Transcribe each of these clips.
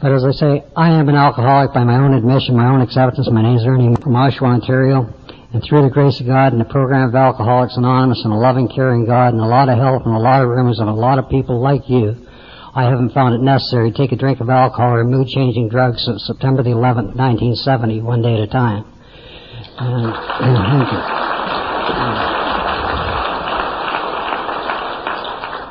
But as I say, I am an alcoholic by my own admission, my own acceptance. My name is Ernie from Oshawa, Ontario. And through the grace of God and the program of Alcoholics Anonymous and a loving, caring God and a lot of help and a lot of rumors and a lot of people like you, I haven't found it necessary to take a drink of alcohol or mood-changing drugs since September the 11th, 1970, one day at a time. And, thank you.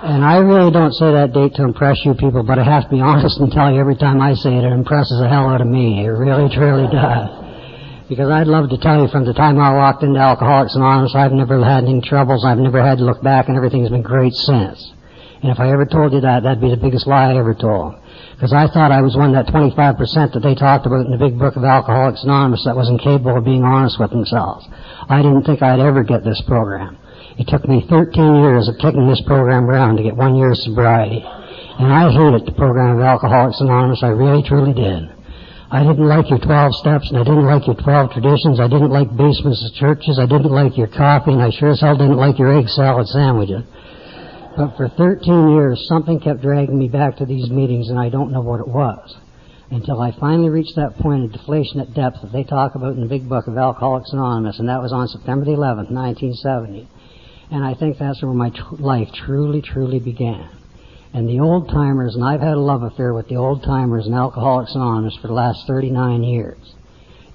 And I really don't say that date to impress you people, but I have to be honest and tell you every time I say it, it impresses the hell out of me. It really, truly does. Because I'd love to tell you from the time I walked into Alcoholics Anonymous, I've never had any troubles, I've never had to look back, and everything's been great since. And if I ever told you that, that'd be the biggest lie I ever told. Because I thought I was one of that 25% that they talked about in the big book of Alcoholics Anonymous that was incapable of being honest with themselves. I didn't think I'd ever get this program. It took me 13 years of taking this program around to get one year of sobriety. And I hated the program of Alcoholics Anonymous. I really, truly did. I didn't like your 12 steps and I didn't like your 12 traditions. I didn't like basements of churches. I didn't like your coffee and I sure as hell didn't like your egg salad sandwiches. But for 13 years, something kept dragging me back to these meetings and I don't know what it was. Until I finally reached that point of deflation at depth that they talk about in the big book of Alcoholics Anonymous and that was on September the 11th, 1970. And I think that's where my life truly, truly began. And the old timers, and I've had a love affair with the old timers and Alcoholics Anonymous for the last 39 years.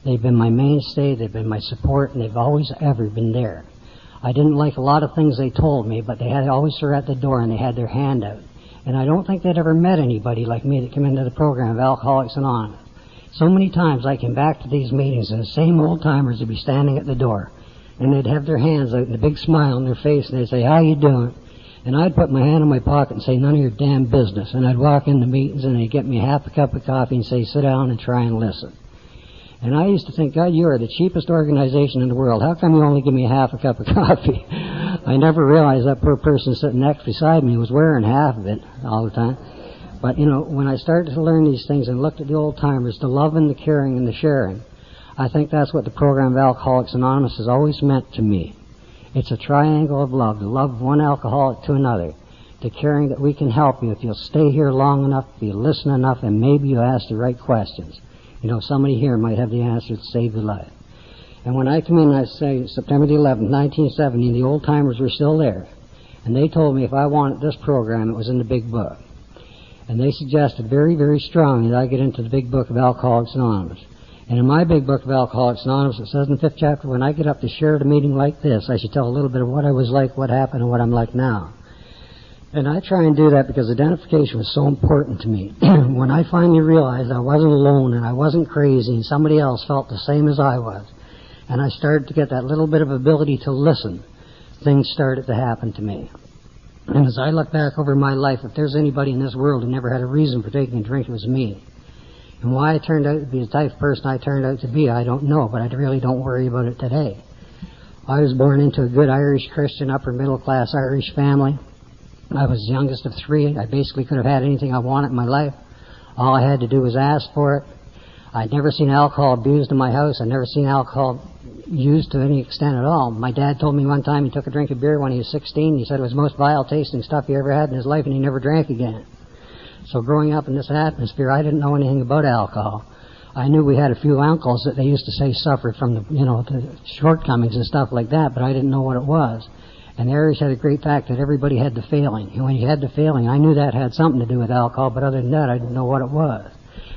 They've been my mainstay, they've been my support, and they've always ever been there. I didn't like a lot of things they told me, but they had always were at the door and they had their hand out. And I don't think they'd ever met anybody like me that came into the program of Alcoholics Anonymous. So many times I came back to these meetings and the same old timers would be standing at the door and they'd have their hands out and a big smile on their face and they'd say, how you doing? And I'd put my hand in my pocket and say, none of your damn business. And I'd walk into meetings and they'd get me half a cup of coffee and say, sit down and try and listen. And I used to think, God, you are the cheapest organization in the world. How come you only give me half a cup of coffee? I never realized that poor person sitting next beside me was wearing half of it all the time. But, you know, when I started to learn these things and looked at the old timers, the love and the caring and the sharing, I think that's what the program of Alcoholics Anonymous has always meant to me. It's a triangle of love, the love of one alcoholic to another, the caring that we can help you if you'll stay here long enough, if you listen enough, and maybe you ask the right questions. You know, somebody here might have the answer to save your life. And when I come in, I say September the 11th, 1970, the old timers were still there. And they told me if I wanted this program, it was in the big book. And they suggested very, very strongly that I get into the big book of Alcoholics Anonymous. And in my big book of Alcoholics Anonymous, it says in the fifth chapter, when I get up to share at a meeting like this, I should tell a little bit of what I was like, what happened, and what I'm like now. And I try and do that because identification was so important to me. when I finally realized I wasn't alone and I wasn't crazy and somebody else felt the same as I was, and I started to get that little bit of ability to listen, things started to happen to me. And as I look back over my life, if there's anybody in this world who never had a reason for taking a drink, it was me. And why I turned out to be the type of person I turned out to be, I don't know, but I really don't worry about it today. I was born into a good Irish Christian upper middle class Irish family. I was the youngest of three. I basically could have had anything I wanted in my life. All I had to do was ask for it. I'd never seen alcohol abused in my house. I'd never seen alcohol used to any extent at all. My dad told me one time he took a drink of beer when he was 16. He said it was the most vile tasting stuff he ever had in his life and he never drank again. So growing up in this atmosphere, I didn't know anything about alcohol. I knew we had a few uncles that they used to say suffered from the, you know, the shortcomings and stuff like that, but I didn't know what it was. And the Irish had a great fact that everybody had the failing. And when you had the failing, I knew that had something to do with alcohol, but other than that, I didn't know what it was.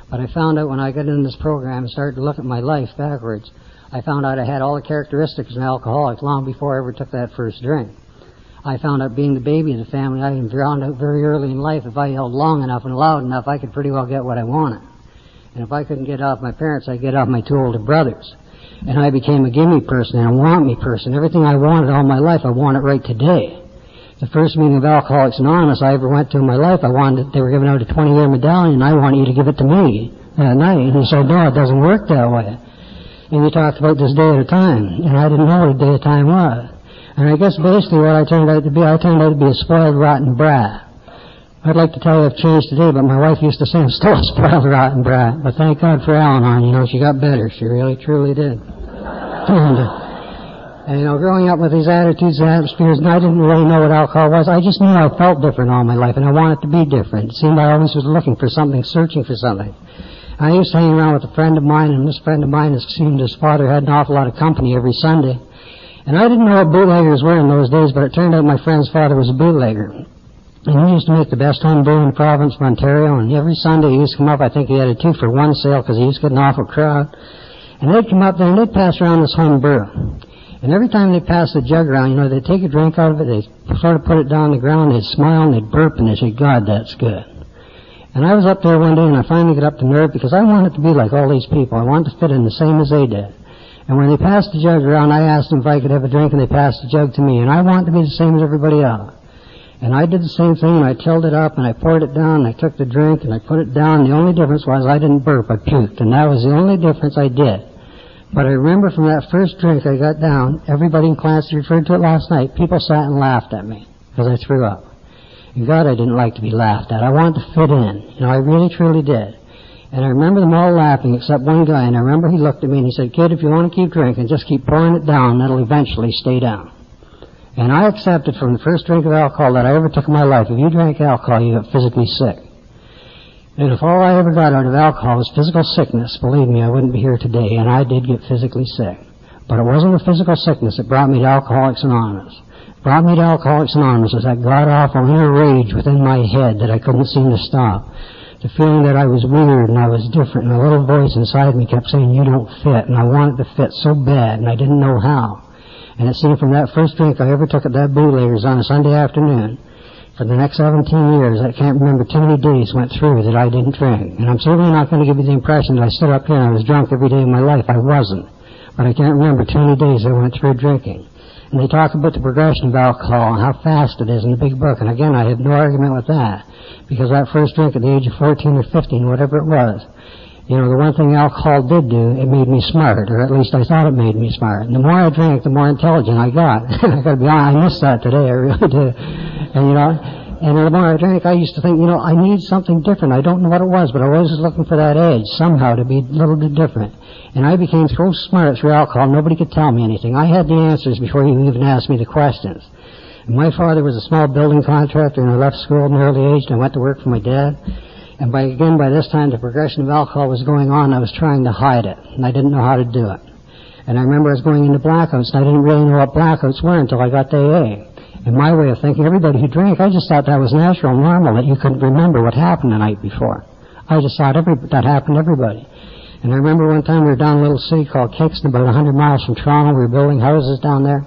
But I found out when I got in this program and started to look at my life backwards, I found out I had all the characteristics of an alcoholic long before I ever took that first drink. I found out being the baby of the family, I found out very early in life if I yelled long enough and loud enough, I could pretty well get what I wanted. And if I couldn't get off my parents, I'd get off my two older brothers. And I became a gimme person and a want me person. Everything I wanted all my life, I want it right today. The first meeting of Alcoholics Anonymous I ever went to in my life, I wanted, they were giving out a 20 year medallion and I wanted you to give it to me that night. And he said, no, it doesn't work that way. And he talked about this day at a time. And I didn't know what a day at a time was. And I guess basically what I turned out to be, I turned out to be a spoiled, rotten brat. I'd like to tell you I've changed today, but my wife used to say I'm still a spoiled, rotten brat. But thank God for Al-Anon. You know, she got better. She really, truly did. and, uh, And, you know, growing up with these attitudes and atmospheres, and I didn't really know what alcohol was. I just knew I felt different all my life, and I wanted to be different. It seemed I always was looking for something, searching for something. I used to hang around with a friend of mine, and this friend of mine, it seemed his father had an awful lot of company every Sunday. And I didn't know what bootleggers were in those days, but it turned out my friend's father was a bootlegger. And he used to make the best home brew in the province of Ontario, and every Sunday he used to come up, I think he had a two for one sale because he used to get an awful crowd. And they'd come up there and they'd pass around this home brew. And every time they passed the jug around, you know, they'd take a drink out of it, they'd sort of put it down on the ground, they'd smile and they'd burp and they'd say, God, that's good. And I was up there one day and I finally got up to nerve because I wanted to be like all these people. I wanted to fit in the same as they did. And when they passed the jug around, I asked them if I could have a drink and they passed the jug to me. And I wanted to be the same as everybody else. And I did the same thing and I tilled it up and I poured it down and I took the drink and I put it down. The only difference was I didn't burp, I puked. And that was the only difference I did. But I remember from that first drink I got down, everybody in class referred to it last night, people sat and laughed at me because I threw up. And God, I didn't like to be laughed at. I wanted to fit in. You know, I really truly did. And I remember them all laughing except one guy, and I remember he looked at me and he said, Kid, if you want to keep drinking, just keep pouring it down, that'll eventually stay down. And I accepted from the first drink of alcohol that I ever took in my life, if you drank alcohol, you got physically sick. And if all I ever got out of alcohol was physical sickness, believe me, I wouldn't be here today, and I did get physically sick. But it wasn't the physical sickness that brought me to Alcoholics Anonymous. It brought me to Alcoholics Anonymous was that god-awful inner rage within my head that I couldn't seem to stop. The feeling that I was weird and I was different, and a little voice inside me kept saying, you don't fit, and I wanted to fit so bad, and I didn't know how. And it seemed from that first drink I ever took at that bootlegger's on a Sunday afternoon, for the next 17 years, I can't remember too many days went through that I didn't drink. And I'm certainly not going to give you the impression that I stood up here and I was drunk every day of my life. I wasn't. But I can't remember too many days I went through drinking. And they talk about the progression of alcohol and how fast it is in the big book. And again, I have no argument with that. Because that first drink at the age of 14 or 15, whatever it was, you know, the one thing alcohol did do, it made me smart, or at least I thought it made me smart. And the more I drank, the more intelligent I got. I gotta be honest, I miss that today, I really do. And you know, and the more I drank, I used to think, you know, I need something different. I don't know what it was, but I was looking for that edge somehow to be a little bit different. And I became so smart through alcohol, nobody could tell me anything. I had the answers before you even asked me the questions. And my father was a small building contractor, and I left school at an early age, and I went to work for my dad. And by again, by this time, the progression of alcohol was going on. I was trying to hide it, and I didn't know how to do it. And I remember I was going into blackouts, and I didn't really know what blackouts were until I got to AA. And my way of thinking, everybody who drank, I just thought that was natural, normal, that you couldn't remember what happened the night before. I just thought every, that happened to everybody. And I remember one time we were down a little city called Kingston, about 100 miles from Toronto. We were building houses down there.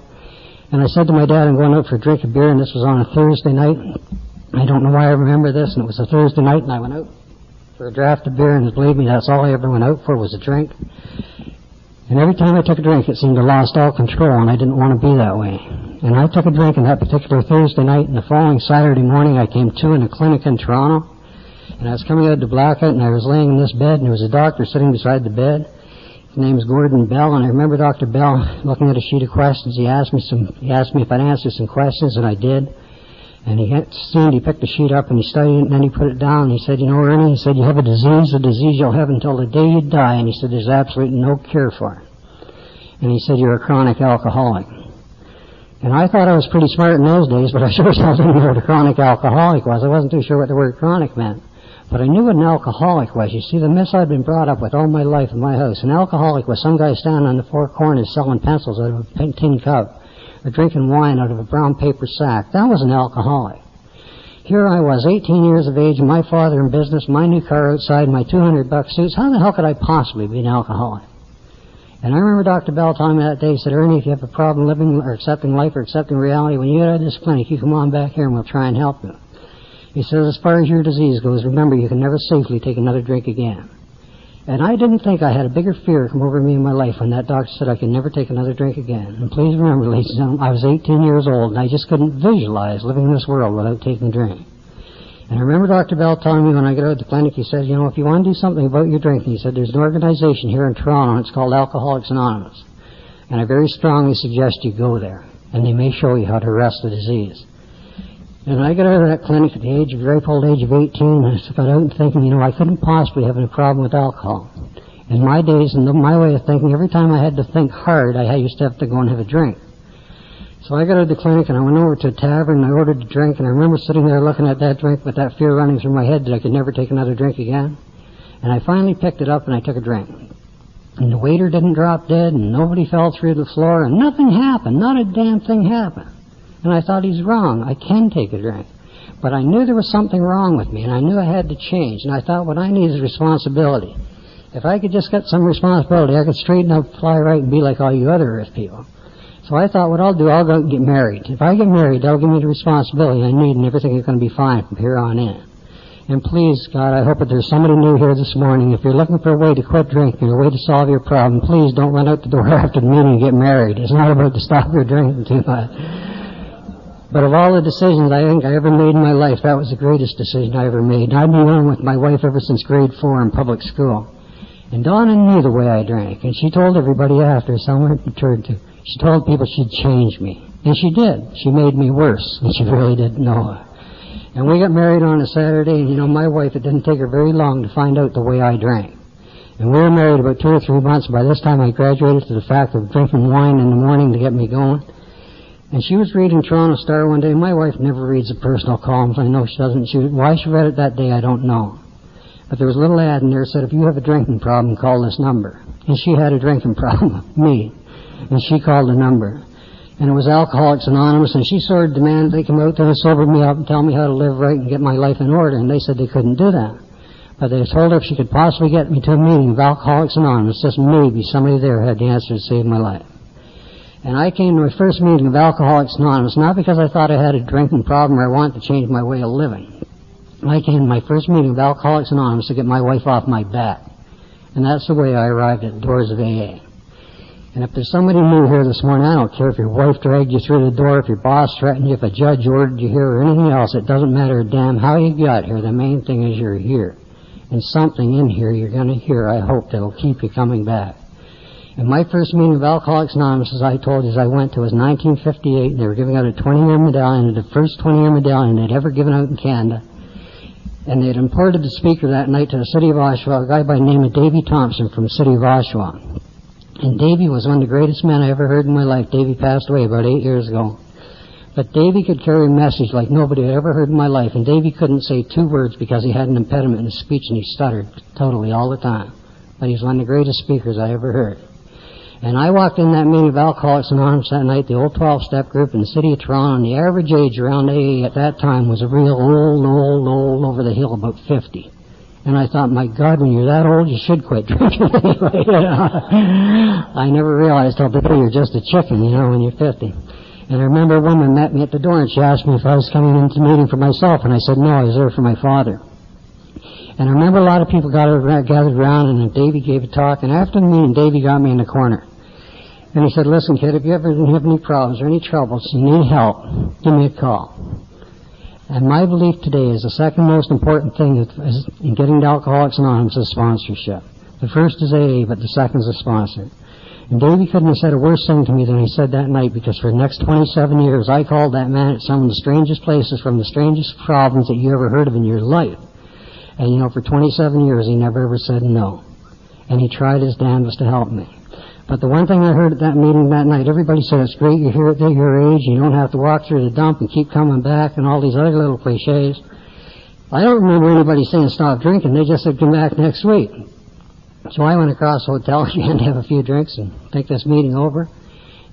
And I said to my dad, I'm going out for a drink of beer, and this was on a Thursday night. I don't know why I remember this, and it was a Thursday night, and I went out for a draft of beer, and believe me, that's all I ever went out for was a drink. And every time I took a drink, it seemed I lost all control, and I didn't want to be that way. And I took a drink on that particular Thursday night, and the following Saturday morning, I came to in a clinic in Toronto, and I was coming out to blackout, and I was laying in this bed, and there was a doctor sitting beside the bed. His name is Gordon Bell, and I remember Dr. Bell looking at a sheet of questions. He asked me some, he asked me if I'd answer some questions, and I did. And he had, he picked the sheet up and he studied it and then he put it down. And he said, you know, Ernie, he said, you have a disease, a disease you'll have until the day you die. And he said, there's absolutely no cure for it. And he said, you're a chronic alcoholic. And I thought I was pretty smart in those days, but I sure as hell didn't know what a chronic alcoholic was. I wasn't too sure what the word chronic meant. But I knew what an alcoholic was. You see, the myths I'd been brought up with all my life in my house. An alcoholic was some guy standing on the four corners selling pencils out of a tin cup or drinking wine out of a brown paper sack. That was an alcoholic. Here I was, 18 years of age, my father in business, my new car outside, my 200 buck suits. How the hell could I possibly be an alcoholic? And I remember Dr. Bell telling me that day, he said, Ernie, if you have a problem living or accepting life or accepting reality, when you get out of this clinic, you come on back here and we'll try and help you. He says, as far as your disease goes, remember you can never safely take another drink again. And I didn't think I had a bigger fear come over me in my life when that doctor said I could never take another drink again. And please remember, ladies and gentlemen, I was 18 years old and I just couldn't visualize living in this world without taking a drink. And I remember Dr. Bell telling me when I got out of the clinic, he said, you know, if you want to do something about your drinking, he said, there's an organization here in Toronto and it's called Alcoholics Anonymous. And I very strongly suggest you go there. And they may show you how to arrest the disease. And I got out of that clinic at the age of, very old age of 18, I got out and thinking, you know, I couldn't possibly have any problem with alcohol. In my days, and my way of thinking, every time I had to think hard, I used to have to go and have a drink. So I got out of the clinic and I went over to a tavern and I ordered a drink and I remember sitting there looking at that drink with that fear running through my head that I could never take another drink again. And I finally picked it up and I took a drink. And the waiter didn't drop dead and nobody fell through the floor and nothing happened. Not a damn thing happened. And I thought he's wrong. I can take a drink. But I knew there was something wrong with me and I knew I had to change. And I thought what I need is responsibility. If I could just get some responsibility, I could straighten up, fly right, and be like all you other Earth people. So I thought what I'll do, I'll go get married. If I get married, that'll give me the responsibility I need and everything is going to be fine from here on in. And please, God, I hope that there's somebody new here this morning. If you're looking for a way to quit drinking, a way to solve your problem, please don't run out the door after the meeting and get married. It's not about to stop your drinking too much. But of all the decisions I think I ever made in my life, that was the greatest decision I ever made. I've been on with my wife ever since grade four in public school. And Donna knew the way I drank, and she told everybody after, somewhere in to, she told people she'd change me. And she did. She made me worse, and she really didn't know. And we got married on a Saturday, and you know, my wife, it didn't take her very long to find out the way I drank. And we were married about two or three months. By this time, I graduated to the fact of drinking wine in the morning to get me going. And she was reading Toronto Star one day. My wife never reads the personal columns. I know she doesn't. She, why she read it that day, I don't know. But there was a little ad in there that said, if you have a drinking problem, call this number. And she had a drinking problem, me and she called a number. And it was Alcoholics Anonymous, and she sort of demanded they come out there and sober me up and tell me how to live right and get my life in order, and they said they couldn't do that. But they told her if she could possibly get me to a meeting of Alcoholics Anonymous, just maybe somebody there had the answer to save my life. And I came to my first meeting of Alcoholics Anonymous not because I thought I had a drinking problem or I wanted to change my way of living. I came to my first meeting of Alcoholics Anonymous to get my wife off my back. And that's the way I arrived at the doors of AA. And if there's somebody new here this morning, I don't care if your wife dragged you through the door, if your boss threatened you, if a judge ordered you here, or anything else. It doesn't matter a damn how you got here. The main thing is you're here. And something in here you're going to hear, I hope, that'll keep you coming back. And my first meeting of Alcoholics Anonymous, as I told you, as I went to, was 1958, and they were giving out a 20-year medallion, the first 20-year medallion they'd ever given out in Canada. And they'd imported the speaker that night to the city of Oshawa, a guy by the name of Davy Thompson from the city of Oshawa. And Davy was one of the greatest men I ever heard in my life. Davy passed away about eight years ago. But Davy could carry a message like nobody had ever heard in my life. And Davy couldn't say two words because he had an impediment in his speech and he stuttered totally all the time. But he's one of the greatest speakers I ever heard. And I walked in that meeting of Alcoholics Anonymous that night, the old 12-step group in the city of Toronto, and the average age around AA at that time was a real old, old, old over the hill, about 50. And I thought, my God, when you're that old, you should quit drinking anyway. I never realized how big you're just a chicken, you know, when you're 50. And I remember a woman met me at the door and she asked me if I was coming into meeting for myself, and I said, no, I was there for my father. And I remember a lot of people got gathered around, and Davy gave a talk, and after the meeting, Davy got me in the corner. And he said, listen, kid, if you ever have any problems or any troubles, you need help, give me a call. And my belief today is the second most important thing in getting to Alcoholics Anonymous is sponsorship. The first is AA, but the second is a sponsor. And Davey couldn't have said a worse thing to me than he said that night because for the next 27 years I called that man at some of the strangest places from the strangest problems that you ever heard of in your life. And you know, for 27 years he never ever said no. And he tried his damnedest to help me. But the one thing I heard at that meeting that night, everybody said it's great you're here at your age, you don't have to walk through the dump and keep coming back and all these other little cliches. I don't remember anybody saying stop drinking, they just said come back next week. So I went across the hotel again to have a few drinks and think this meeting over.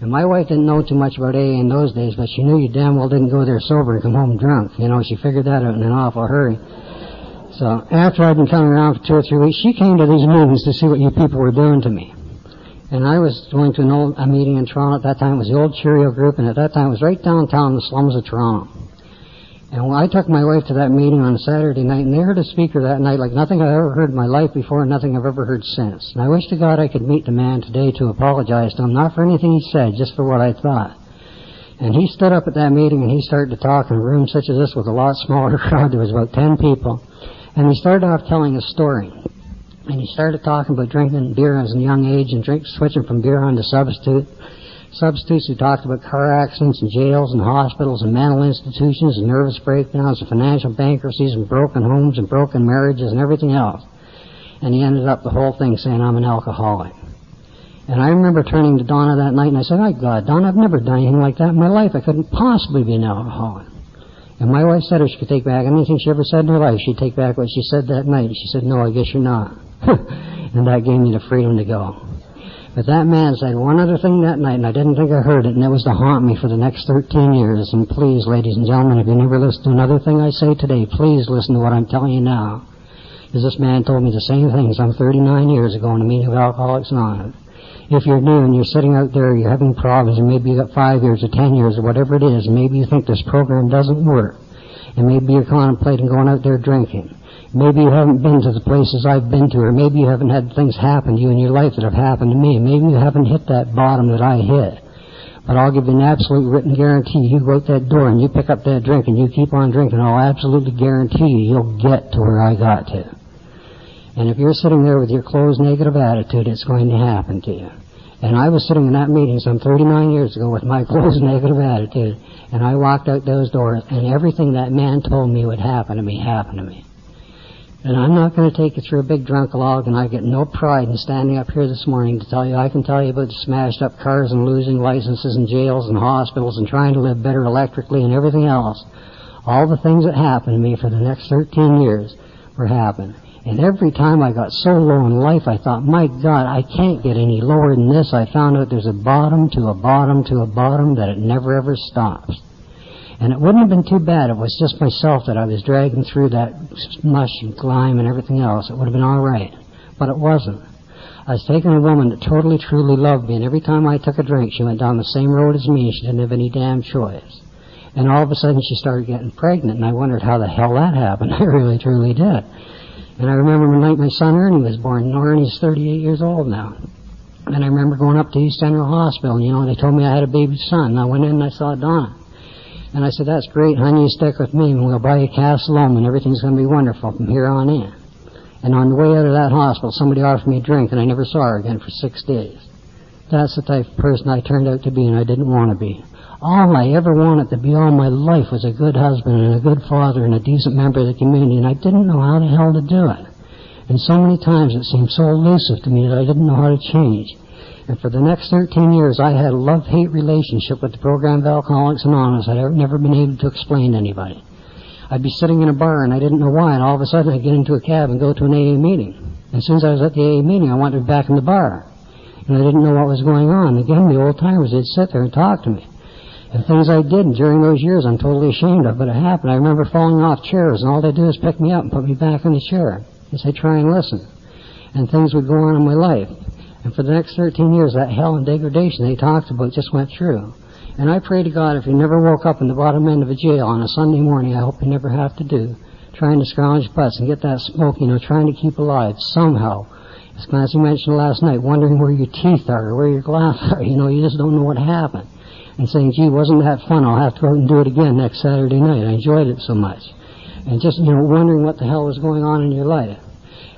And my wife didn't know too much about AA in those days, but she knew you damn well didn't go there sober and come home drunk. You know, she figured that out in an awful hurry. So after I'd been coming around for two or three weeks, she came to these meetings to see what you people were doing to me. And I was going to an old, a meeting in Toronto at that time. It was the old Cheerio group, and at that time it was right downtown in the slums of Toronto. And I took my wife to that meeting on a Saturday night, and they heard a speaker that night like nothing I've ever heard in my life before and nothing I've ever heard since. And I wish to God I could meet the man today to apologize to him, not for anything he said, just for what I thought. And he stood up at that meeting and he started to talk in a room such as this with a lot smaller crowd. There was about ten people. And he started off telling a story. And he started talking about drinking beer as a young age and drink, switching from beer on to substitute. Substitutes who talked about car accidents and jails and hospitals and mental institutions and nervous breakdowns and financial bankruptcies and broken homes and broken marriages and everything else. And he ended up the whole thing saying, I'm an alcoholic. And I remember turning to Donna that night and I said, My God, Donna, I've never done anything like that in my life. I couldn't possibly be an alcoholic. And my wife said if she could take back anything she ever said in her life, she'd take back what she said that night. She said, No, I guess you're not. and that gave me the freedom to go. But that man said one other thing that night, and I didn't think I heard it, and it was to haunt me for the next 13 years. And please, ladies and gentlemen, if you never listen to another thing I say today, please listen to what I'm telling you now. Because this man told me the same thing some 39 years ago in a meeting of Alcoholics Anonymous. If you're new and you're sitting out there, you're having problems, and maybe you got five years or ten years or whatever it is, maybe you think this program doesn't work, and maybe you're contemplating going out there drinking. Maybe you haven't been to the places I've been to, or maybe you haven't had things happen to you in your life that have happened to me. Maybe you haven't hit that bottom that I hit. But I'll give you an absolute written guarantee. You go out that door and you pick up that drink and you keep on drinking, I'll absolutely guarantee you you'll get to where I got to. And if you're sitting there with your closed negative attitude, it's going to happen to you. And I was sitting in that meeting some 39 years ago with my closed negative attitude, and I walked out those doors, and everything that man told me would happen to me happened to me. And I'm not going to take you through a big drunk log, and I get no pride in standing up here this morning to tell you. I can tell you about smashed up cars and losing licenses and jails and hospitals and trying to live better electrically and everything else. All the things that happened to me for the next 13 years were happening. And every time I got so low in life, I thought, my God, I can't get any lower than this. I found out there's a bottom to a bottom to a bottom that it never ever stops. And it wouldn't have been too bad if it was just myself that I was dragging through that mush and grime and everything else. It would have been all right. But it wasn't. I was taking a woman that totally, truly loved me, and every time I took a drink, she went down the same road as me, she didn't have any damn choice. And all of a sudden, she started getting pregnant, and I wondered how the hell that happened. I really, truly did. And I remember the night my son Ernie was born, and Ernie's 38 years old now. And I remember going up to East General Hospital, and you know, they told me I had a baby son, and I went in and I saw Donna. And I said, that's great, honey, you stick with me and we'll buy you Casa Loma and everything's going to be wonderful from here on in. And on the way out of that hospital, somebody offered me a drink and I never saw her again for six days. That's the type of person I turned out to be and I didn't want to be. All I ever wanted to be all my life was a good husband and a good father and a decent member of the community and I didn't know how the hell to do it. And so many times it seemed so elusive to me that I didn't know how to change. And for the next 13 years, I had a love-hate relationship with the program of Alcoholics Anonymous I'd never been able to explain to anybody. I'd be sitting in a bar and I didn't know why, and all of a sudden I'd get into a cab and go to an AA meeting. And as soon as I was at the AA meeting, I wanted back in the bar. And I didn't know what was going on. Again, the old timers, they'd sit there and talk to me. And things I did during those years I'm totally ashamed of, but it happened. I remember falling off chairs, and all they'd do is pick me up and put me back in the chair. and say, try and listen. And things would go on in my life. And for the next 13 years, that hell and degradation they talked about just went through. And I pray to God if you never woke up in the bottom end of a jail on a Sunday morning, I hope you never have to do, trying to scrounge butts and get that smoke, you know, trying to keep alive somehow. As you mentioned last night, wondering where your teeth are or where your glasses are, you know, you just don't know what happened. And saying, gee, wasn't that fun? I'll have to go out and do it again next Saturday night. I enjoyed it so much. And just, you know, wondering what the hell was going on in your life.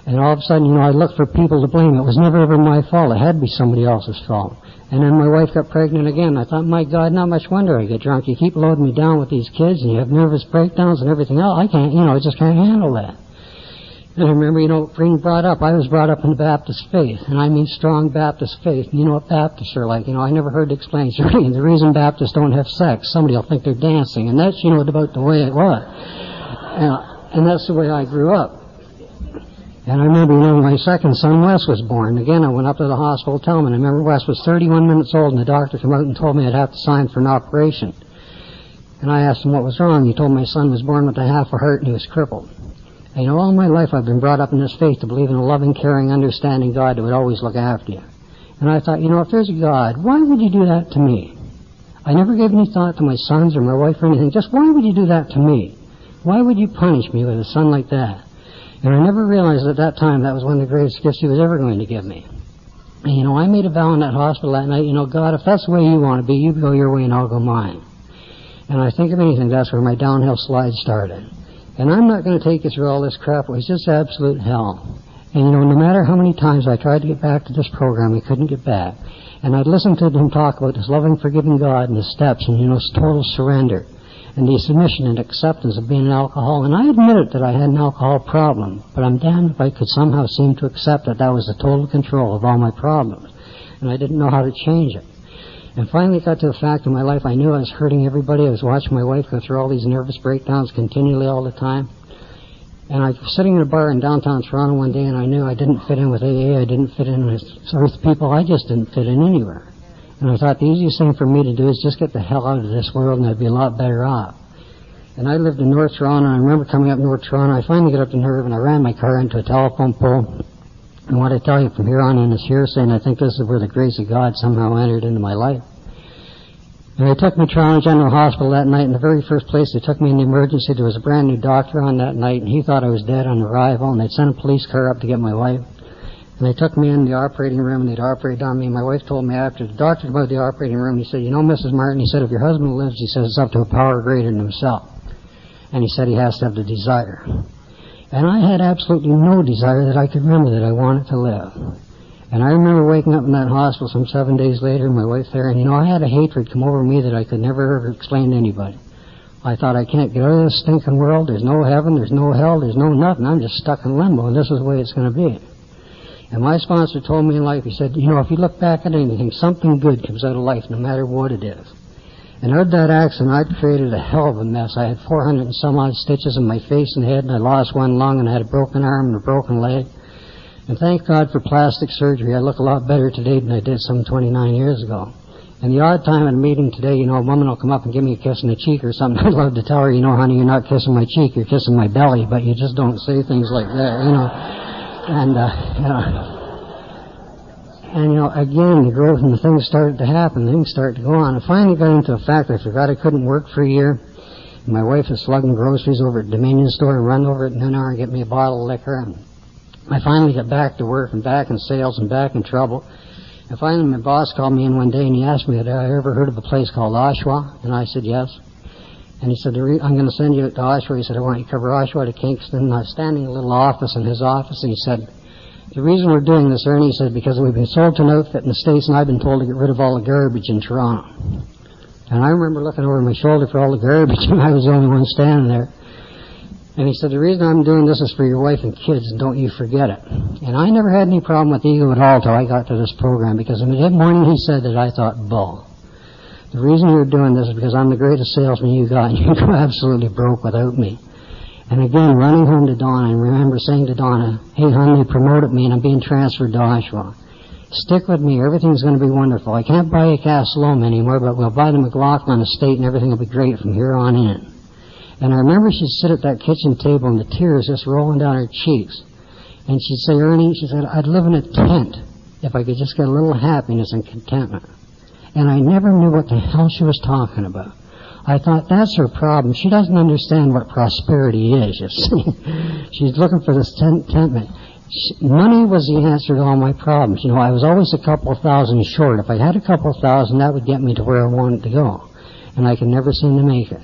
And all of a sudden, you know, I looked for people to blame. It was never ever my fault. It had to be somebody else's fault. And then my wife got pregnant again. I thought, my God, not much wonder I get drunk. You keep loading me down with these kids and you have nervous breakdowns and everything else. I can't, you know, I just can't handle that. And I remember, you know, being brought up, I was brought up in the Baptist faith, and I mean strong Baptist faith. You know what Baptists are like, you know, I never heard it explained. The reason Baptists don't have sex, somebody will think they're dancing, and that's, you know, about the way it was. And, and that's the way I grew up. And I remember, you know, my second son, Wes, was born. Again, I went up to the hospital to tell him, and I remember Wes was 31 minutes old, and the doctor came out and told me I'd have to sign for an operation. And I asked him what was wrong. He told me my son was born with a half a heart and he was crippled. And, you know, all my life I've been brought up in this faith to believe in a loving, caring, understanding God that would always look after you. And I thought, you know, if there's a God, why would you do that to me? I never gave any thought to my sons or my wife or anything. Just why would you do that to me? Why would you punish me with a son like that? And I never realized at that time that was one of the greatest gifts he was ever going to give me. And, you know, I made a vow in that hospital that night, you know, God, if that's the way you want to be, you go your way and I'll go mine. And I think, if anything, that's where my downhill slide started. And I'm not going to take you through all this crap. It was just absolute hell. And, you know, no matter how many times I tried to get back to this program, I couldn't get back. And I'd listen to him talk about this loving, forgiving God and the steps and, you know, total surrender and the submission and acceptance of being an alcoholic. And I admitted that I had an alcohol problem, but I'm damned if I could somehow seem to accept that that was the total control of all my problems. and I didn't know how to change it. And finally got to the fact in my life I knew I was hurting everybody. I was watching my wife go through all these nervous breakdowns continually all the time. And I was sitting in a bar in downtown Toronto one day and I knew I didn't fit in with AA, I didn't fit in with Earth people, I just didn't fit in anywhere. And I thought the easiest thing for me to do is just get the hell out of this world and I'd be a lot better off. And I lived in North Toronto and I remember coming up North Toronto, I finally got up the nerve and I ran my car into a telephone pole. And what I tell you from here on in is hearsay and I think this is where the grace of God somehow entered into my life. And they took me to Toronto General Hospital that night, and the very first place they took me in the emergency, there was a brand new doctor on that night, and he thought I was dead on arrival, and they'd sent a police car up to get my wife. And they took me in the operating room, and they'd operate on me. My wife told me after the doctor about the operating room, he said, you know, Mrs. Martin, he said, if your husband lives, he says it's up to a power greater than himself. And he said he has to have the desire. And I had absolutely no desire that I could remember that I wanted to live. And I remember waking up in that hospital some seven days later, and my wife there, and you know, I had a hatred come over me that I could never ever explain to anybody. I thought I can't get out of this stinking world. There's no heaven, there's no hell, there's no nothing. I'm just stuck in limbo, and this is the way it's going to be. And my sponsor told me in life, he said, you know, if you look back at anything, something good comes out of life, no matter what it is. And out of that accident, I'd created a hell of a mess. I had 400 and some odd stitches in my face and head, and I lost one lung, and I had a broken arm and a broken leg. And thank God for plastic surgery. I look a lot better today than I did some 29 years ago. And the odd time at a meeting today, you know, a woman will come up and give me a kiss on the cheek or something. I'd love to tell her, you know, honey, you're not kissing my cheek, you're kissing my belly, but you just don't say things like that, you know. And, uh, you know. And, you know, again, the growth and the things started to happen, things started to go on. I finally got into the fact that I forgot I couldn't work for a year. My wife was slugging groceries over at Dominion store and run over at noon hour and get me a bottle of liquor. And I finally got back to work and back in sales and back in trouble. And finally my boss called me in one day and he asked me had I ever heard of a place called Oshawa? And I said yes. And he said, I'm going to send you to Oshawa. He said, I want you to cover Oshawa to Kingston. I was standing in a little office in his office and he said, the reason we're doing this, Ernie, he said, because we've been sold to outfit in the States and I've been told to get rid of all the garbage in Toronto. And I remember looking over my shoulder for all the garbage and I was the only one standing there. And he said, the reason I'm doing this is for your wife and kids, and don't you forget it. And I never had any problem with ego at all till I got to this program, because in the morning he said that I thought, bull. The reason you're doing this is because I'm the greatest salesman you got, and you go absolutely broke without me. And again, running home to Donna, and remember saying to Donna, hey hon, they promoted me and I'm being transferred to Oshawa. Stick with me, everything's going to be wonderful. I can't buy a Casa Loma anymore, but we'll buy the McLaughlin estate and everything will be great from here on in. And I remember she'd sit at that kitchen table and the tears just rolling down her cheeks. And she'd say, Ernie, she said, I'd live in a tent if I could just get a little happiness and contentment. And I never knew what the hell she was talking about. I thought, that's her problem. She doesn't understand what prosperity is, you see. She's looking for this contentment. Money was the answer to all my problems. You know, I was always a couple thousand short. If I had a couple thousand, that would get me to where I wanted to go. And I could never seem to make it.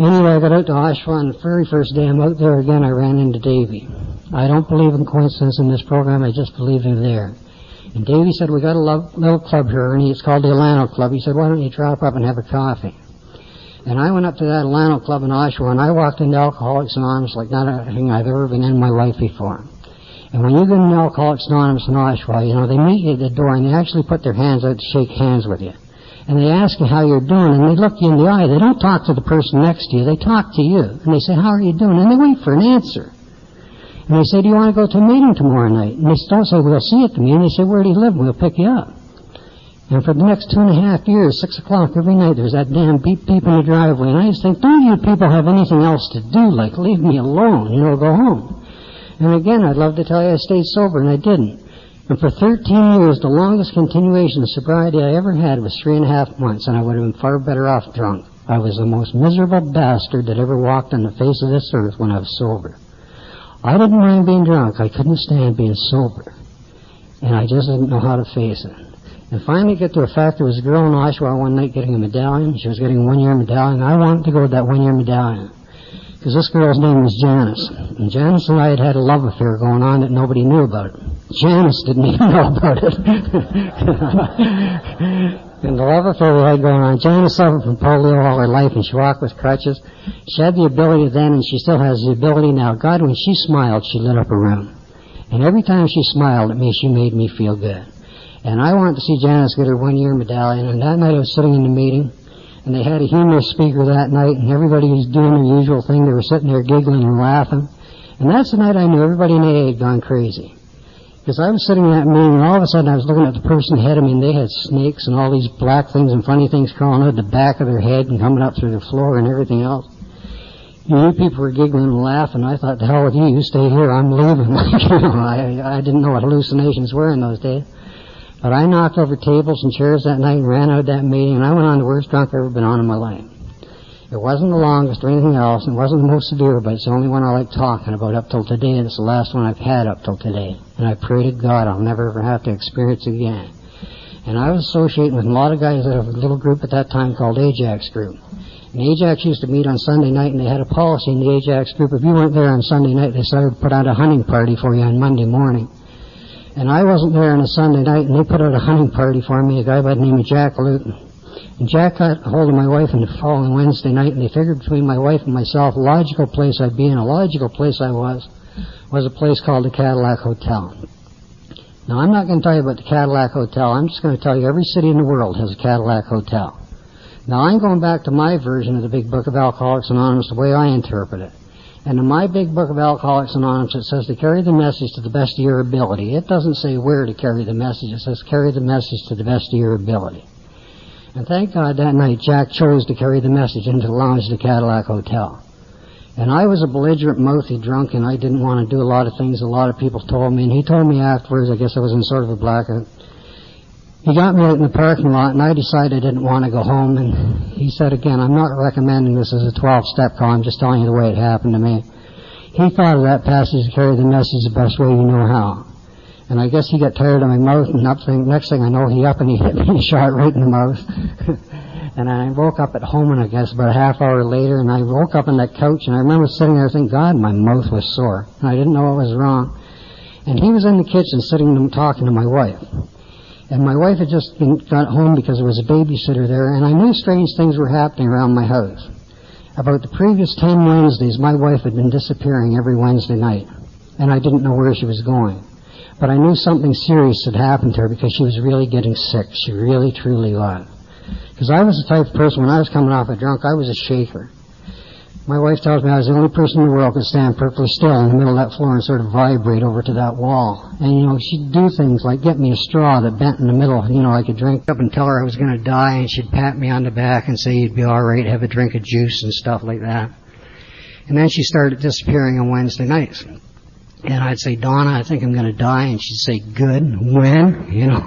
Anyway, I got out to Oshawa, and the very first day I'm out there again, I ran into Davy. I don't believe in coincidence in this program, I just believe they're there. And Davy said, we got a little club here, and it's called the Alano Club. He said, why don't you drop up and have a coffee? And I went up to that Alano Club in Oshawa, and I walked into Alcoholics Anonymous like not anything I've ever been in my life before. And when you get into Alcoholics Anonymous in Oshawa, you know, they meet you at the door, and they actually put their hands out to shake hands with you and they ask you how you're doing, and they look you in the eye. They don't talk to the person next to you. They talk to you, and they say, "How are you doing?" And they wait for an answer. And they say, "Do you want to go to a meeting tomorrow night?" And they don't say, "We'll see you at the meeting." They say, "Where do you live? We'll pick you up." And for the next two and a half years, six o'clock every night, there's that damn beep beep in the driveway. And I just think, don't you people have anything else to do? Like, leave me alone, you know, go home. And again, I'd love to tell you I stayed sober, and I didn't. And for 13 years, the longest continuation of sobriety I ever had was three and a half months, and I would have been far better off drunk. I was the most miserable bastard that ever walked on the face of this earth when I was sober. I didn't mind being drunk. I couldn't stand being sober. And I just didn't know how to face it. And finally get to a fact, there was a girl in Oshawa one night getting a medallion. She was getting a one-year medallion. I wanted to go with that one-year medallion because this girl's name was Janice. And Janice and I had had a love affair going on that nobody knew about. Janice didn't even know about it. and the love affair we had going on, Janice suffered from polio all her life and she walked with crutches. She had the ability then and she still has the ability now. God, when she smiled, she lit up a room. And every time she smiled, it means she made me feel good. And I wanted to see Janice get her one year medallion, and that night I was sitting in the meeting, and they had a humorous speaker that night, and everybody was doing their usual thing. They were sitting there giggling and laughing. And that's the night I knew everybody in AA had gone crazy. Because I was sitting in that meeting, and all of a sudden I was looking at the person ahead of me, and they had snakes and all these black things and funny things crawling out the back of their head and coming up through the floor and everything else. And you people were giggling and laughing. I thought, the hell with you, you stay here, I'm leaving. I, I didn't know what hallucinations were in those days. But I knocked over tables and chairs that night and ran out of that meeting, and I went on the worst drunk I've ever been on in my life. It wasn't the longest or anything else, it wasn't the most severe, but it's the only one I like talking about up till today, and it's the last one I've had up till today. And I pray to God I'll never ever have to experience again. And I was associating with a lot of guys that have a little group at that time called Ajax Group. And Ajax used to meet on Sunday night, and they had a policy in the Ajax Group. If you weren't there on Sunday night, they started to put out a hunting party for you on Monday morning. And I wasn't there on a Sunday night, and they put out a hunting party for me, a guy by the name of Jack Luton. And Jack got a hold of my wife on the following Wednesday night, and they figured between my wife and myself, logical place I'd be in, a logical place I was, was a place called the Cadillac Hotel. Now, I'm not going to tell you about the Cadillac Hotel. I'm just going to tell you every city in the world has a Cadillac Hotel. Now, I'm going back to my version of the Big Book of Alcoholics Anonymous, the way I interpret it. And in my big book of Alcoholics Anonymous, it says to carry the message to the best of your ability. It doesn't say where to carry the message. It says carry the message to the best of your ability. And thank God that night Jack chose to carry the message into the lounge of the Cadillac Hotel. And I was a belligerent, mouthy drunk, and I didn't want to do a lot of things a lot of people told me. And he told me afterwards, I guess I was in sort of a blackout, uh, he got me out in the parking lot, and I decided I didn't want to go home. And he said again, I'm not recommending this as a 12-step call. I'm just telling you the way it happened to me. He thought of that passage to carry the message the best way you know how. And I guess he got tired of my mouth, and up thing, next thing I know, he up and he hit me a shot right in the mouth. and I woke up at home, and I guess about a half hour later, and I woke up on that couch, and I remember sitting there thinking, God, my mouth was sore. And I didn't know what was wrong. And he was in the kitchen sitting and talking to my wife. And my wife had just been, got home because there was a babysitter there, and I knew strange things were happening around my house. About the previous ten Wednesdays, my wife had been disappearing every Wednesday night, and I didn't know where she was going. But I knew something serious had happened to her because she was really getting sick. She really, truly was. Because I was the type of person, when I was coming off a drunk, I was a shaker. My wife tells me I was the only person in the world could stand perfectly still in the middle of that floor and sort of vibrate over to that wall. And, you know, she'd do things like get me a straw that bent in the middle, you know, I could drink up and tell her I was going to die, and she'd pat me on the back and say you'd be all right, have a drink of juice and stuff like that. And then she started disappearing on Wednesday nights. And I'd say, Donna, I think I'm going to die. And she'd say, good. When? You know,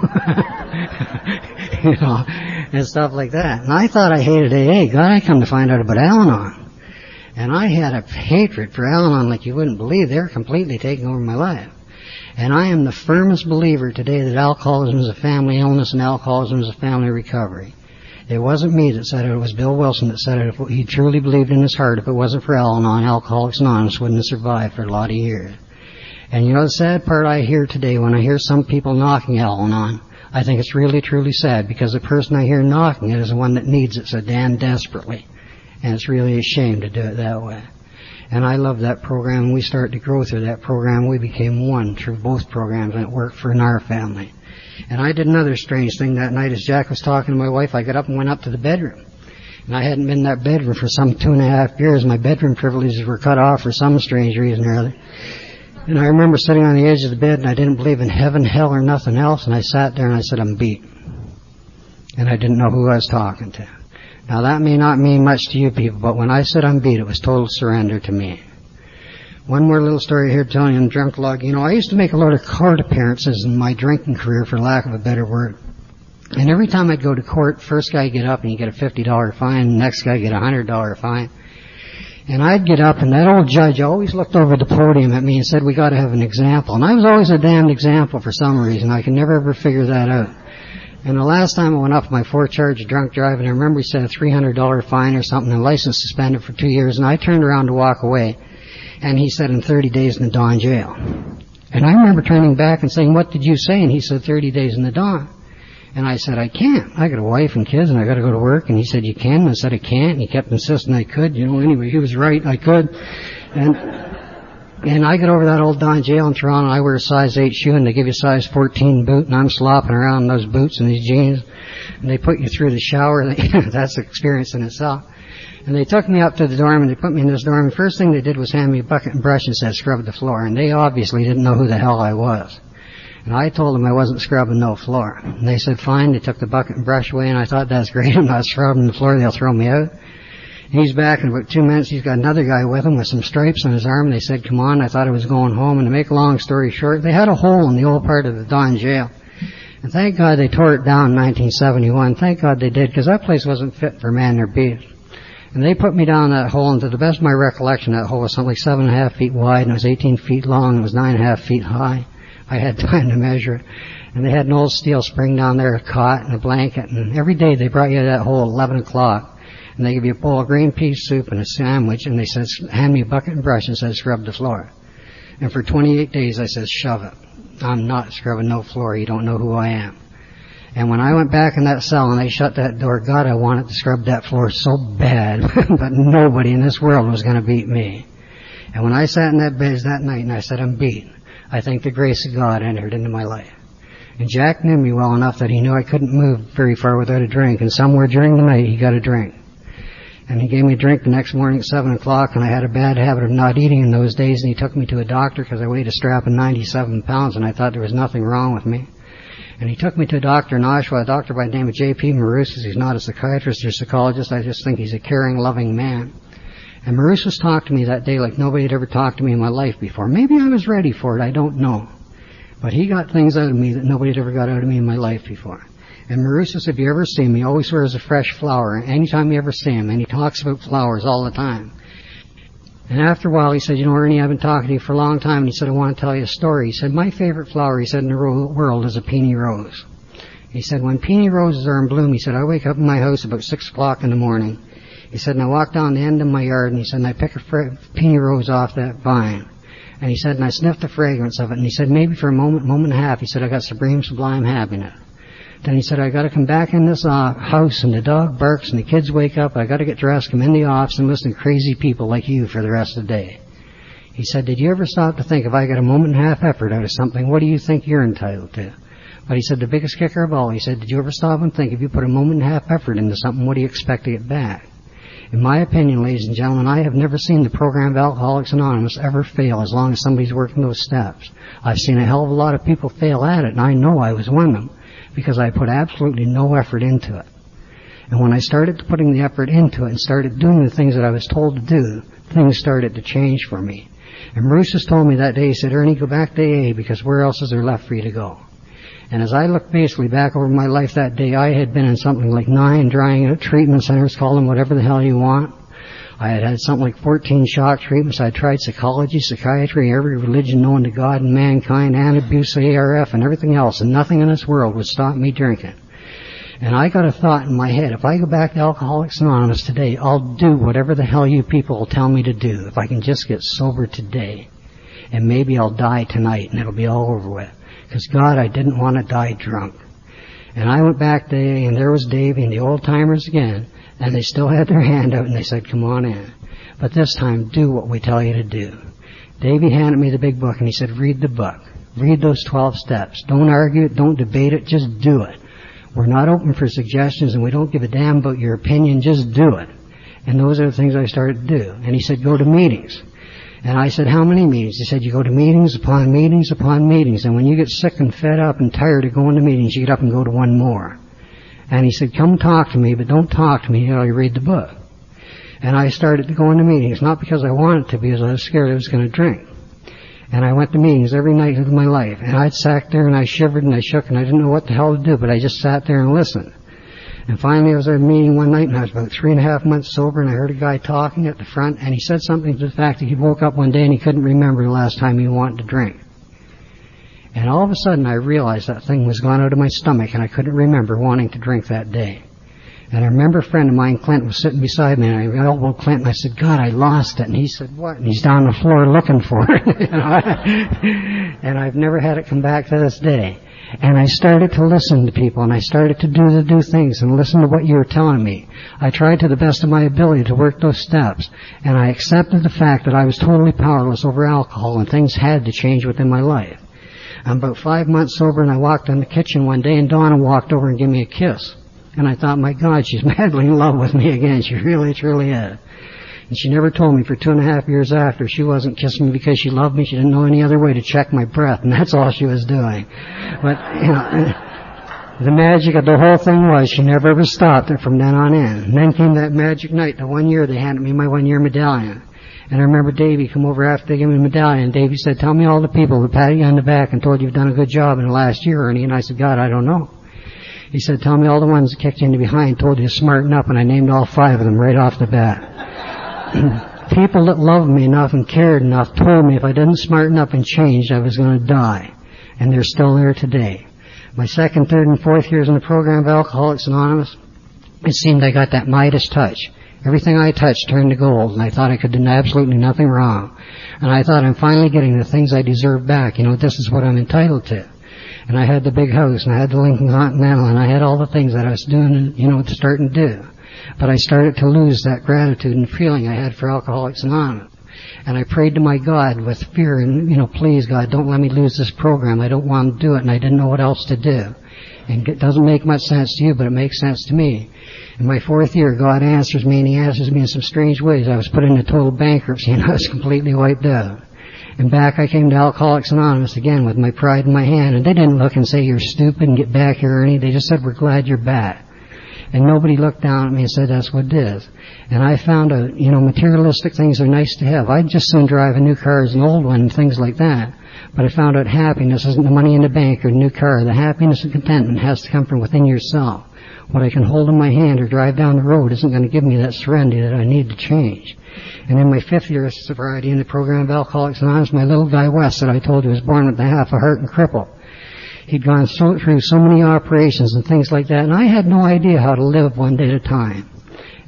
you know, and stuff like that. And I thought I hated AA. God, I come to find out about Al-Anon. And I had a hatred for Al-Anon like you wouldn't believe. They're completely taking over my life. And I am the firmest believer today that alcoholism is a family illness and alcoholism is a family recovery. It wasn't me that said it. It was Bill Wilson that said it. He truly believed in his heart, if it wasn't for Al-Anon, Alcoholics Anonymous wouldn't have survived for a lot of years. And you know the sad part I hear today when I hear some people knocking Al-Anon, I think it's really truly sad because the person I hear knocking it is the one that needs it so damn desperately. And it's really a shame to do it that way. And I love that program. We started to grow through that program. We became one through both programs, and it worked for in our family. And I did another strange thing that night as Jack was talking to my wife. I got up and went up to the bedroom. And I hadn't been in that bedroom for some two and a half years. My bedroom privileges were cut off for some strange reason or other. And I remember sitting on the edge of the bed and I didn't believe in heaven, hell, or nothing else. And I sat there and I said, I'm beat. And I didn't know who I was talking to. Now that may not mean much to you people, but when I said I'm beat, it was total surrender to me. One more little story here telling in drunk log. You know, I used to make a lot of court appearances in my drinking career, for lack of a better word. And every time I'd go to court, first guy get up and you get a $50 fine, next guy get a $100 fine. And I'd get up and that old judge always looked over the podium at me and said, we gotta have an example. And I was always a damned example for some reason. I can never ever figure that out. And the last time I went up my four charge drunk driving, I remember he said a $300 fine or something and license suspended for two years. And I turned around to walk away. And he said in 30 days in the Don jail. And I remember turning back and saying, what did you say? And he said 30 days in the Don. And I said, I can't. I got a wife and kids and I got to go to work. And he said, you can. And I said, I can't. And he kept insisting I could. You know, anyway, he was right. I could. And And I get over that old Don jail in Toronto. I wear a size 8 shoe and they give you a size 14 boot and I'm slopping around in those boots and these jeans. And they put you through the shower. That's an experience in itself. And they took me up to the dorm and they put me in this dorm. The first thing they did was hand me a bucket and brush and said scrub the floor. And they obviously didn't know who the hell I was. And I told them I wasn't scrubbing no floor. And they said fine. They took the bucket and brush away and I thought that's great. I'm not scrubbing the floor. They'll throw me out. He's back in about two minutes. He's got another guy with him with some stripes on his arm. They said, come on. I thought I was going home. And to make a long story short, they had a hole in the old part of the Don jail. And thank God they tore it down in 1971. Thank God they did, because that place wasn't fit for man or beast. And they put me down that hole, and to the best of my recollection, that hole was something like seven and a half feet wide, and it was 18 feet long, and it was nine and a half feet high. I had time to measure it. And they had an old steel spring down there, a cot and a blanket, and every day they brought you that hole at 11 o'clock and they give you a bowl of green pea soup and a sandwich, and they said, hand me a bucket and brush and said, scrub the floor. And for 28 days I said, shove it. I'm not scrubbing no floor. You don't know who I am. And when I went back in that cell and they shut that door, God, I wanted to scrub that floor so bad, but nobody in this world was going to beat me. And when I sat in that bed that night and I said, I'm beat, I think the grace of God entered into my life. And Jack knew me well enough that he knew I couldn't move very far without a drink, and somewhere during the night he got a drink. And he gave me a drink the next morning at 7 o'clock, and I had a bad habit of not eating in those days, and he took me to a doctor because I weighed a strap of 97 pounds, and I thought there was nothing wrong with me. And he took me to a doctor in Oshawa, a doctor by the name of J.P. Marousas. He's not a psychiatrist or psychologist. I just think he's a caring, loving man. And Marousas talked to me that day like nobody had ever talked to me in my life before. Maybe I was ready for it. I don't know. But he got things out of me that nobody had ever got out of me in my life before. And Marousas, if you ever see him, he always wears a fresh flower. Anytime you ever see him, and he talks about flowers all the time. And after a while, he said, you know, Ernie, I've been talking to you for a long time. And he said, I want to tell you a story. He said, my favorite flower, he said, in the world is a peony rose. He said, when peony roses are in bloom, he said, I wake up in my house about six o'clock in the morning. He said, and I walked down the end of my yard, and he said, and I picked a fra- peony rose off that vine. And he said, and I sniffed the fragrance of it. And he said, maybe for a moment, moment and a half, he said, I got supreme, sublime happiness. Then he said, I gotta come back in this uh, house and the dog barks and the kids wake up. I gotta get dressed, come in the office and listen to crazy people like you for the rest of the day. He said, did you ever stop to think if I got a moment and a half effort out of something, what do you think you're entitled to? But he said, the biggest kicker of all, he said, did you ever stop and think if you put a moment and a half effort into something, what do you expect to get back? In my opinion, ladies and gentlemen, I have never seen the program of Alcoholics Anonymous ever fail as long as somebody's working those steps. I've seen a hell of a lot of people fail at it, and I know I was one of them because I put absolutely no effort into it. And when I started putting the effort into it and started doing the things that I was told to do, things started to change for me. And Marousas told me that day, he said, Ernie, go back to AA because where else is there left for you to go? And as I look basically back over my life that day, I had been in something like nine drying treatment centers, call them whatever the hell you want. I had had something like 14 shock treatments. I tried psychology, psychiatry, every religion known to God and mankind, and abuse, ARF, and everything else, and nothing in this world would stop me drinking. And I got a thought in my head, if I go back to Alcoholics Anonymous today, I'll do whatever the hell you people tell me to do, if I can just get sober today. And maybe I'll die tonight and it'll be all over with. Because God, I didn't want to die drunk. And I went back there and there was Davy and the old timers again and they still had their hand out and they said, come on in. But this time, do what we tell you to do. Davy handed me the big book and he said, read the book. Read those 12 steps. Don't argue it. Don't debate it. Just do it. We're not open for suggestions and we don't give a damn about your opinion. Just do it. And those are the things I started to do. And he said, go to meetings. And I said, how many meetings? He said, you go to meetings upon meetings upon meetings. And when you get sick and fed up and tired of going to meetings, you get up and go to one more. And he said, come talk to me, but don't talk to me until you read the book. And I started to go into meetings, not because I wanted to, because I was scared I was going to drink. And I went to meetings every night of my life. And I'd sat there and I shivered and I shook and I didn't know what the hell to do, but I just sat there and listened. And finally I was at a meeting one night and I was about three and a half months sober and I heard a guy talking at the front and he said something to the fact that he woke up one day and he couldn't remember the last time he wanted to drink. And all of a sudden I realized that thing was gone out of my stomach and I couldn't remember wanting to drink that day. And I remember a friend of mine, Clint, was sitting beside me and I elbowed Clint and I said, God, I lost it. And he said, what? And he's down on the floor looking for it. and I've never had it come back to this day. And I started to listen to people and I started to do the do things and listen to what you were telling me. I tried to the best of my ability to work those steps and I accepted the fact that I was totally powerless over alcohol and things had to change within my life. I'm about five months sober and I walked in the kitchen one day and Donna walked over and gave me a kiss. And I thought, my God, she's madly in love with me again. She really, truly is. And she never told me for two and a half years after she wasn't kissing me because she loved me. She didn't know any other way to check my breath, and that's all she was doing. But, you know, the magic of the whole thing was she never ever stopped it from then on in. And then came that magic night, the one year they handed me my one year medallion. And I remember Davey come over after they gave me the medallion. Davey said, tell me all the people who patted you on the back and told you you've done a good job in the last year, Ernie. And I said, God, I don't know. He said, tell me all the ones that kicked you in the behind, told you to smarten up, and I named all five of them right off the bat. people that loved me enough and cared enough told me if I didn't smarten up and change, I was going to die. And they're still there today. My second, third, and fourth years in the program of Alcoholics Anonymous, it seemed I got that Midas touch. Everything I touched turned to gold, and I thought I could do absolutely nothing wrong. And I thought I'm finally getting the things I deserve back. You know, this is what I'm entitled to. And I had the big house, and I had the Lincoln Continental, and I had all the things that I was doing, you know, starting to do. But I started to lose that gratitude and feeling I had for Alcoholics Anonymous. And I prayed to my God with fear and, you know, please God, don't let me lose this program. I don't want to do it and I didn't know what else to do. And it doesn't make much sense to you, but it makes sense to me. In my fourth year, God answers me and He answers me in some strange ways. I was put into total bankruptcy and I was completely wiped out. And back I came to Alcoholics Anonymous again with my pride in my hand and they didn't look and say you're stupid and get back here Ernie. They just said we're glad you're back. And nobody looked down at me and said that's what it is. And I found out, you know, materialistic things are nice to have. I'd just soon drive a new car as an old one and things like that. But I found out happiness isn't the money in the bank or the new car. The happiness and contentment has to come from within yourself. What I can hold in my hand or drive down the road isn't going to give me that serenity that I need to change. And in my fifth year of sobriety in the program of Alcoholics Anonymous, my little guy Wes that I told you was born with a half a heart and crippled. He'd gone so, through so many operations and things like that, and I had no idea how to live one day at a time.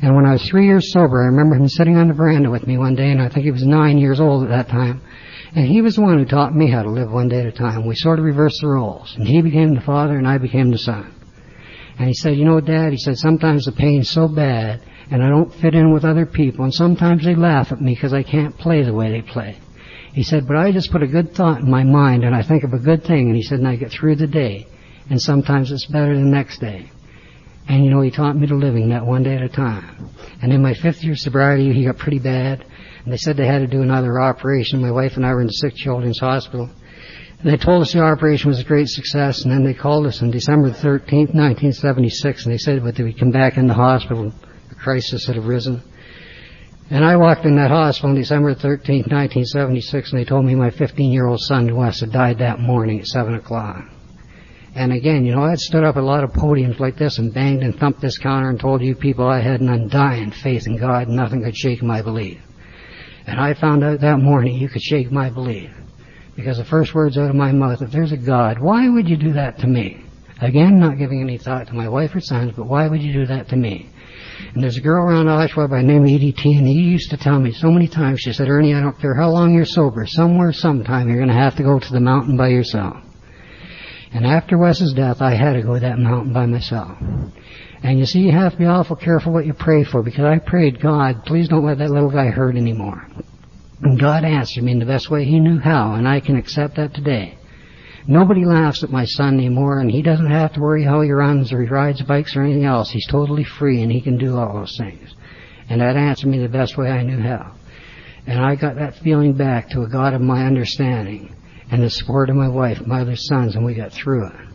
And when I was three years sober, I remember him sitting on the veranda with me one day, and I think he was nine years old at that time. And he was the one who taught me how to live one day at a time. We sort of reversed the roles. And he became the father, and I became the son. And he said, you know, Dad, he said, sometimes the pain's so bad, and I don't fit in with other people, and sometimes they laugh at me because I can't play the way they play. He said, but I just put a good thought in my mind and I think of a good thing. And he said, and I get through the day. And sometimes it's better the next day. And you know, he taught me to living that one day at a time. And in my fifth year of sobriety, he got pretty bad. And they said they had to do another operation. My wife and I were in the sick children's hospital. And they told us the operation was a great success. And then they called us on December 13th, 1976. And they said, but we'd come back in the hospital. A crisis had arisen. And I walked in that hospital on December 13, 1976, and they told me my 15-year-old son, Wes, had died that morning at 7 o'clock. And again, you know, I had stood up at a lot of podiums like this and banged and thumped this counter and told you people I had an undying faith in God and nothing could shake my belief. And I found out that morning you could shake my belief. Because the first words out of my mouth, if there's a God, why would you do that to me? Again, not giving any thought to my wife or sons, but why would you do that to me? And there's a girl around Oshawa by name of Edie T, and he used to tell me so many times, she said, Ernie, I don't care how long you're sober, somewhere, sometime, you're going to have to go to the mountain by yourself. And after Wes's death, I had to go to that mountain by myself. And you see, you have to be awful careful what you pray for, because I prayed, God, please don't let that little guy hurt anymore. And God answered me in the best way He knew how, and I can accept that today. Nobody laughs at my son anymore, and he doesn't have to worry how he runs or he rides bikes or anything else. He's totally free, and he can do all those things. And that answered me the best way I knew how. And I got that feeling back to a God of my understanding and the support of my wife, my other sons, and we got through it.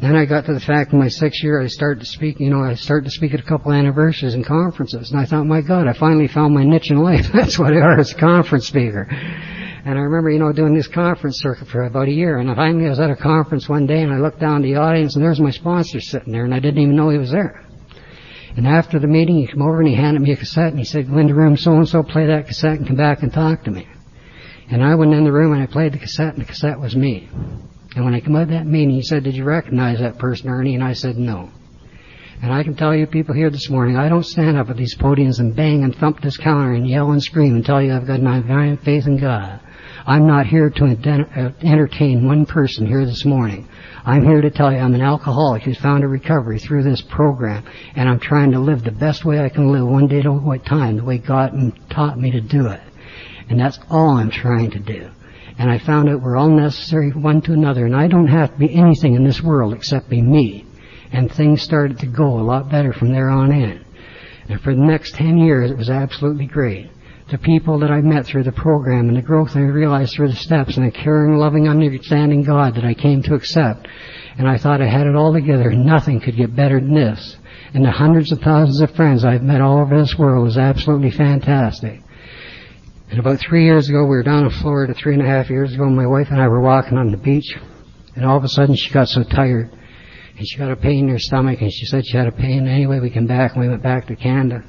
Then I got to the fact in my sixth year I started to speak, you know, I started to speak at a couple anniversaries and conferences, and I thought, my God, I finally found my niche in life. That's what I are as a conference speaker. And I remember, you know, doing this conference circuit for about a year. And finally I was at a conference one day and I looked down the audience and there's my sponsor sitting there and I didn't even know he was there. And after the meeting, he came over and he handed me a cassette and he said, go into room so and so, play that cassette and come back and talk to me. And I went in the room and I played the cassette and the cassette was me. And when I came out of that meeting, he said, did you recognize that person, Ernie? And I said, no. And I can tell you people here this morning, I don't stand up at these podiums and bang and thump this counter and yell and scream and tell you I've got my divine faith in God. I'm not here to uh, entertain one person here this morning. I'm here to tell you I'm an alcoholic who's found a recovery through this program, and I'm trying to live the best way I can live one day at a time, the way God taught me to do it. And that's all I'm trying to do. And I found out we're all necessary one to another, and I don't have to be anything in this world except be me. And things started to go a lot better from there on in. And for the next ten years, it was absolutely great the people that I met through the program and the growth I realized through the steps and the caring, loving, understanding God that I came to accept. And I thought I had it all together. and Nothing could get better than this. And the hundreds of thousands of friends I've met all over this world is absolutely fantastic. And about three years ago, we were down in Florida, three and a half years ago, my wife and I were walking on the beach, and all of a sudden she got so tired, and she got a pain in her stomach, and she said she had a pain. Anyway, we came back, and we went back to Canada.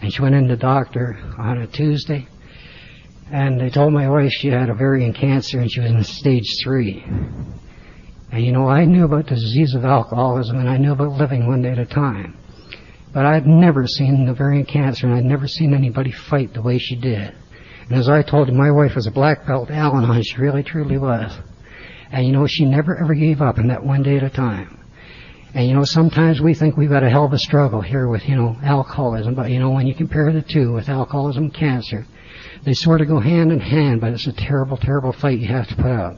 And she went in the doctor on a Tuesday, and they told my wife she had ovarian cancer and she was in stage three. And you know, I knew about the disease of alcoholism and I knew about living one day at a time. But I'd never seen ovarian cancer and I'd never seen anybody fight the way she did. And as I told you, my wife was a black belt Al-Anon. She really truly was. And you know, she never ever gave up in that one day at a time. And you know, sometimes we think we've got a hell of a struggle here with, you know, alcoholism, but you know, when you compare the two with alcoholism and cancer, they sort of go hand in hand, but it's a terrible, terrible fight you have to put up.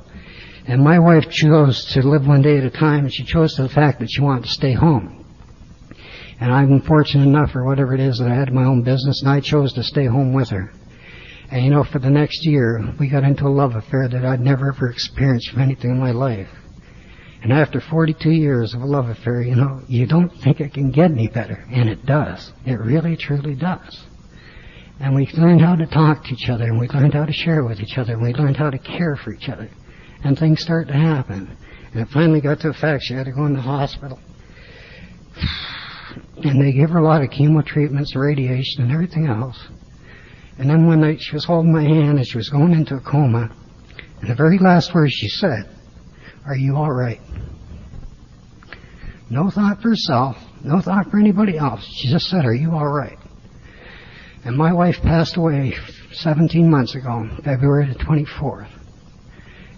And my wife chose to live one day at a time, and she chose the fact that she wanted to stay home. And I'm fortunate enough, or whatever it is, that I had my own business, and I chose to stay home with her. And you know, for the next year, we got into a love affair that I'd never ever experienced from anything in my life. And after 42 years of a love affair, you know, you don't think it can get any better. And it does. It really, truly does. And we learned how to talk to each other, and we learned how to share with each other, and we learned how to care for each other. And things start to happen. And it finally got to a fact she had to go in the hospital. And they gave her a lot of chemo treatments, radiation, and everything else. And then one night she was holding my hand and she was going into a coma. And the very last words she said are you all right? No thought for herself, no thought for anybody else. She just said, Are you all right? And my wife passed away 17 months ago, February the 24th.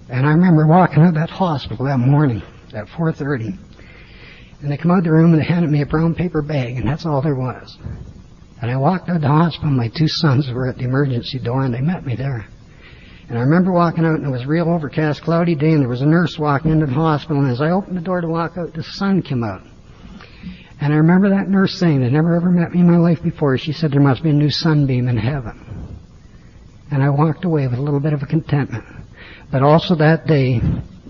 And I remember walking out of that hospital that morning at 4.30. And they come out of the room and they handed me a brown paper bag, and that's all there was. And I walked out of the hospital, my two sons were at the emergency door, and they met me there. And I remember walking out, and it was a real overcast, cloudy day, and there was a nurse walking into the hospital. And as I opened the door to walk out, the sun came out. And I remember that nurse saying, that never ever met me in my life before. She said there must be a new sunbeam in heaven. And I walked away with a little bit of a contentment. But also that day,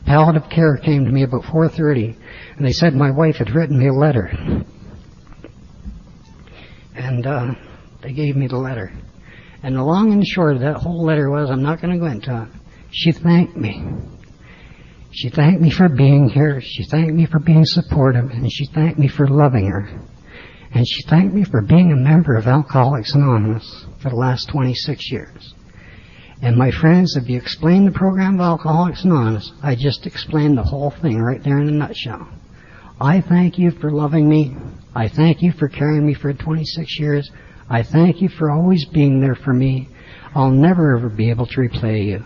palliative care came to me about 4.30, and they said my wife had written me a letter. And uh, they gave me the letter. And the long and short of that whole letter was, I'm not going to go into it. She thanked me. She thanked me for being here. She thanked me for being supportive. And she thanked me for loving her. And she thanked me for being a member of Alcoholics Anonymous for the last 26 years. And my friends, if you explain the program of Alcoholics Anonymous, I just explained the whole thing right there in a nutshell. I thank you for loving me. I thank you for carrying me for 26 years. I thank you for always being there for me. I'll never ever be able to repay you.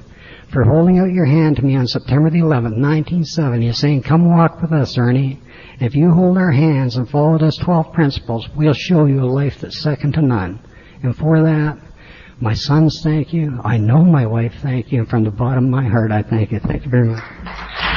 For holding out your hand to me on September the 11th, 1970, saying, come walk with us, Ernie. If you hold our hands and follow those 12 principles, we'll show you a life that's second to none. And for that, my sons thank you. I know my wife thank you. And from the bottom of my heart, I thank you. Thank you very much.